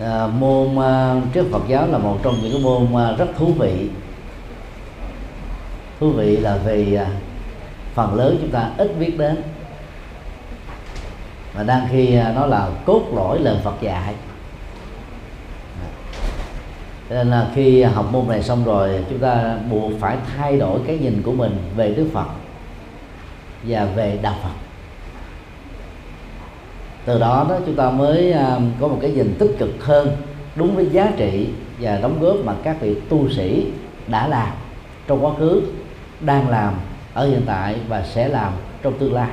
à, môn ờ, à, triết Phật giáo là một trong những cái môn à, rất thú vị. Thú vị là vì à, phần lớn chúng ta ít biết đến. Và đang khi à, nó là cốt lõi lời Phật dạy. Cho nên là khi học môn này xong rồi chúng ta buộc phải thay đổi cái nhìn của mình về Đức Phật và về đạo Phật từ đó đó chúng ta mới à, có một cái nhìn tích cực hơn đúng với giá trị và đóng góp mà các vị tu sĩ đã làm trong quá khứ, đang làm ở hiện tại và sẽ làm trong tương lai.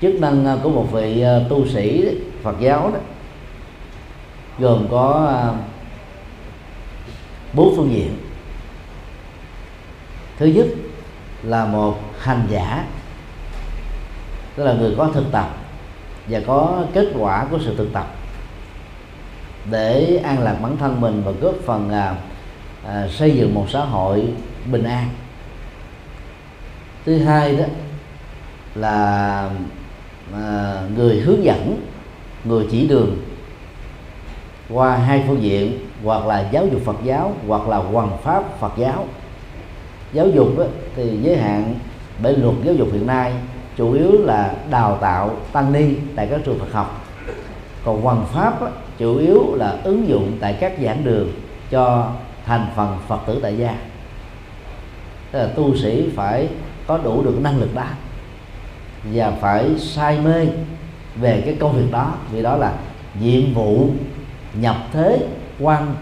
Chức năng à, của một vị à, tu sĩ Phật giáo đó gồm có bốn phương diện. Thứ nhất là một hành giả tức là người có thực tập và có kết quả của sự thực tập để an lạc bản thân mình và góp phần à, à, xây dựng một xã hội bình an. Thứ hai đó là à, người hướng dẫn người chỉ đường qua hai phương diện hoặc là giáo dục Phật giáo hoặc là hoàng pháp Phật giáo. Giáo dục đó, thì giới hạn bởi luật giáo dục hiện nay chủ yếu là đào tạo tăng ni tại các trường Phật học. Còn hoàn pháp á, chủ yếu là ứng dụng tại các giảng đường cho thành phần Phật tử tại gia. Tức là tu sĩ phải có đủ được năng lực đó và phải say mê về cái công việc đó vì đó là nhiệm vụ nhập thế quan trọng